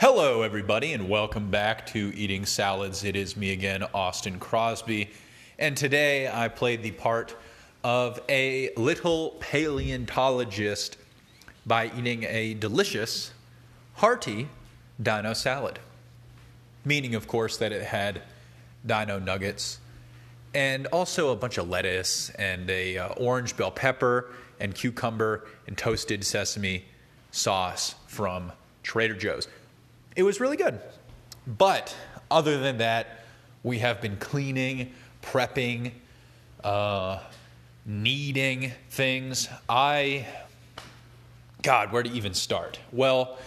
Hello, everybody, and welcome back to Eating Salads. It is me again, Austin Crosby, and today I played the part of a little paleontologist by eating a delicious, hearty dino salad. Meaning, of course, that it had dino nuggets and also a bunch of lettuce and a uh, orange bell pepper and cucumber and toasted sesame sauce from Trader Joe's. It was really good. But other than that, we have been cleaning, prepping, uh, kneading things. I, God, where to even start? Well,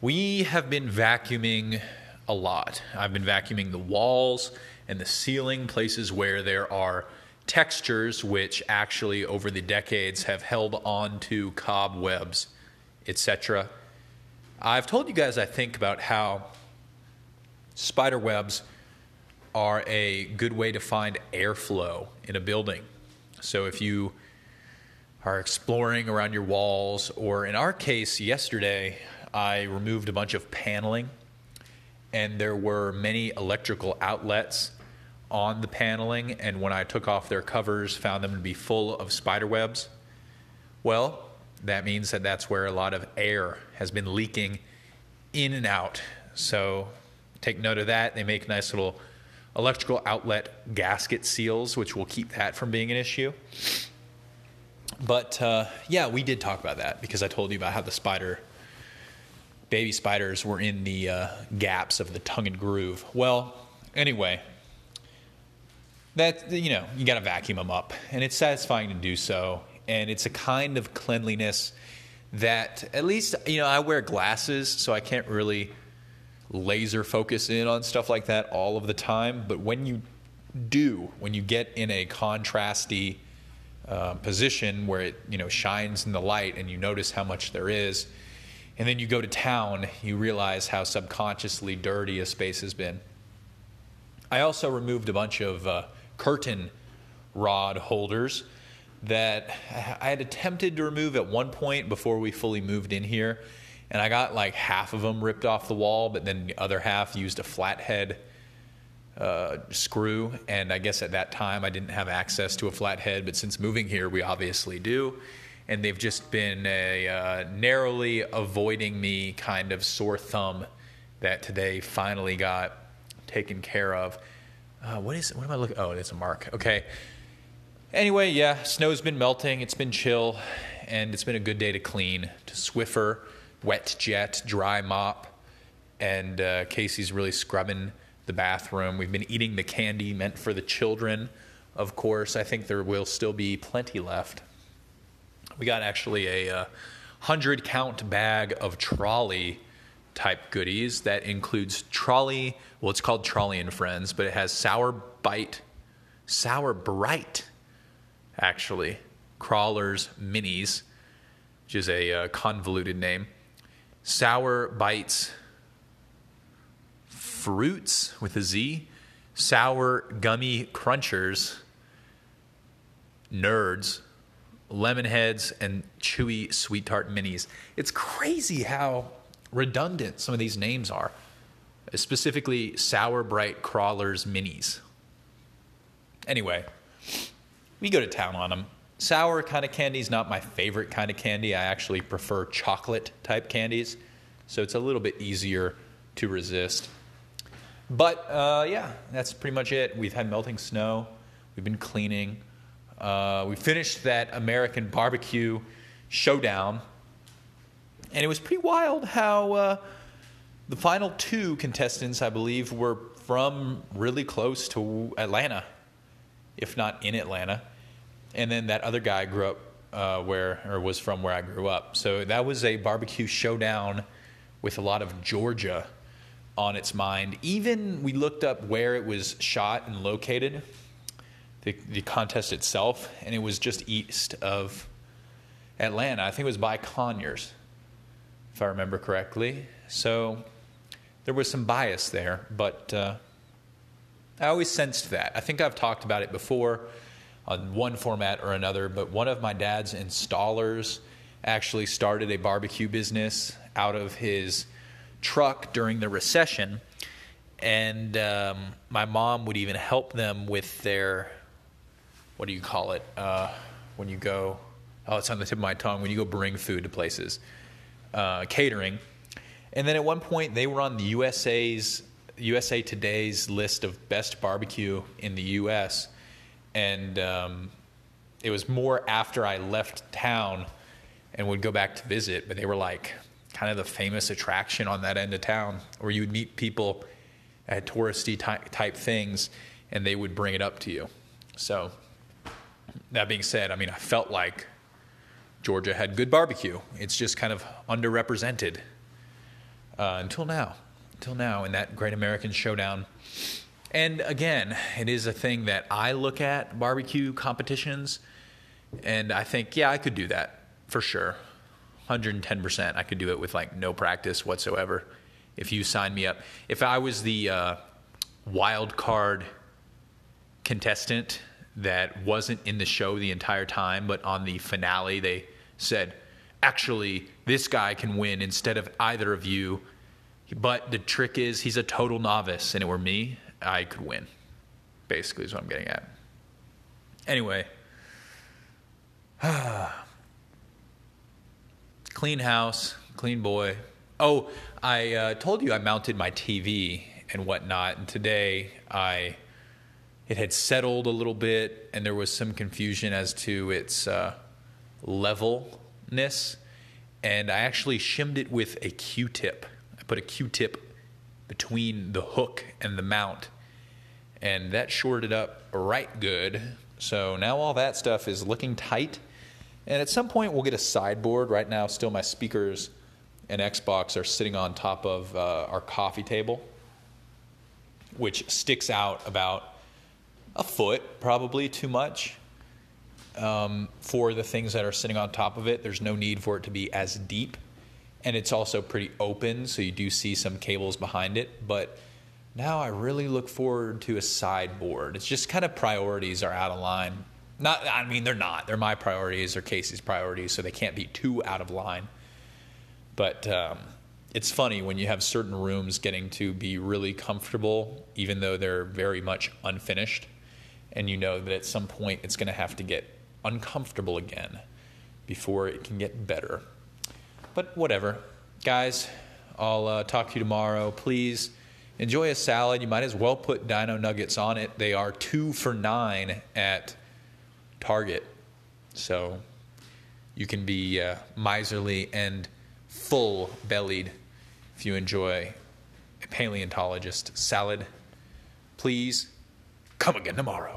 we have been vacuuming a lot. I've been vacuuming the walls and the ceiling, places where there are textures which actually over the decades have held on to cobwebs, etc. I've told you guys, I think, about how spider webs are a good way to find airflow in a building. So if you are exploring around your walls, or in our case, yesterday, I removed a bunch of paneling, and there were many electrical outlets on the paneling. And when I took off their covers, found them to be full of spider webs. Well, that means that that's where a lot of air has been leaking in and out. So take note of that. They make nice little electrical outlet gasket seals, which will keep that from being an issue. But uh, yeah, we did talk about that because I told you about how the spider, baby spiders, were in the uh, gaps of the tongue and groove. Well, anyway, that you know you got to vacuum them up, and it's satisfying to do so and it's a kind of cleanliness that at least you know I wear glasses, so I can't really laser focus in on stuff like that all of the time. But when you do, when you get in a contrasty uh, position where it you know shines in the light and you notice how much there is, and then you go to town, you realize how subconsciously dirty a space has been. I also removed a bunch of uh, curtain rod holders that I had attempted to remove at one point before we fully moved in here. And I got like half of them ripped off the wall, but then the other half used a flathead uh, screw. And I guess at that time I didn't have access to a flathead, but since moving here, we obviously do. And they've just been a uh, narrowly avoiding me kind of sore thumb that today finally got taken care of. Uh, what is? What am I looking? Oh, it's a mark. Okay. Anyway, yeah, snow's been melting. It's been chill, and it's been a good day to clean. To Swiffer, wet jet, dry mop, and uh, Casey's really scrubbing the bathroom. We've been eating the candy meant for the children. Of course, I think there will still be plenty left. We got actually a uh, hundred count bag of Trolli type goodies that includes Trolli. Well, it's called Trolli and Friends, but it has sour bite, sour bright actually. Crawlers Minis, which is a uh, convoluted name. Sour Bites Fruits with a Z. Sour Gummy Crunchers. Nerds. Lemon Heads and Chewy Sweet Tart Minis. It's crazy how redundant some of these names are. Specifically, Sour Brite Crawlers Minis. Anyway, we go to town on them. Sour kind of candy is not my favorite kind of candy. I actually prefer chocolate type candies, so it's a little bit easier to resist. But uh, yeah, that's pretty much it. We've had melting snow. We've been cleaning. Uh, we finished that American barbecue showdown, and it was pretty wild how uh, the final two contestants, I believe, were from really close to Atlanta if not in Atlanta. And then that other guy grew up uh, where, or was from where I grew up. So that was a barbecue showdown with a lot of Georgia on its mind. Even we looked up where it was shot and located, the, the contest itself, and it was just east of Atlanta. I think it was by Conyers, if I remember correctly. So there was some bias there, but uh, I always sensed that. I think I've talked about it before on one format or another, but one of my dad's installers actually started a barbecue business out of his truck during the recession, and um, my mom would even help them with their what do you call it uh, when you go? Oh, it's on the tip of my tongue. When you go bring food to places, uh, catering. And then at one point, they were on the USA's USA Today's list of best barbecue in the U.S. And um, it was more after I left town and would go back to visit, but they were like kind of the famous attraction on that end of town where you would meet people at touristy type, type things and they would bring it up to you. So, that being said, I mean, I felt like Georgia had good barbecue. It's just kind of underrepresented uh, until now. Until now, in that Great American Showdown. And again, it is a thing that I look at barbecue competitions, and I think, yeah, I could do that for sure. 110%. I could do it with like no practice whatsoever if you sign me up. If I was the uh, wild card contestant that wasn't in the show the entire time, but on the finale, they said, actually, this guy can win instead of either of you. But the trick is, he's a total novice, and it were me, I could win. Basically, is what I'm getting at. Anyway, clean house, clean boy. Oh, I uh, told you I mounted my TV and whatnot, and today I it had settled a little bit, and there was some confusion as to its uh, levelness, and I actually shimmed it with a Q-tip. I put a Q-tip between the hook and the mount, and that shored it up right good. So now all that stuff is looking tight, and at some point we'll get a sideboard. Right now, still my speakers and Xbox are sitting on top of uh, our coffee table, which sticks out about a foot, probably too much um, for the things that are sitting on top of it. There's no need for it to be as deep. And it's also pretty open, so you do see some cables behind it. But now I really look forward to a sideboard. It's just kind of priorities are out of line. Not, I mean, they're not. They're my priorities or Casey's priorities, so they can't be too out of line. But um, it's funny when you have certain rooms getting to be really comfortable, even though they're very much unfinished and you know that at some point it's going to have to get uncomfortable again before it can get better. But whatever. Guys, I'll uh, talk to you tomorrow. Please enjoy a salad. You might as well put dino nuggets on it. They are two for nine at Target. So you can be uh, miserly and full bellied if you enjoy a paleontologist salad. Please come again tomorrow.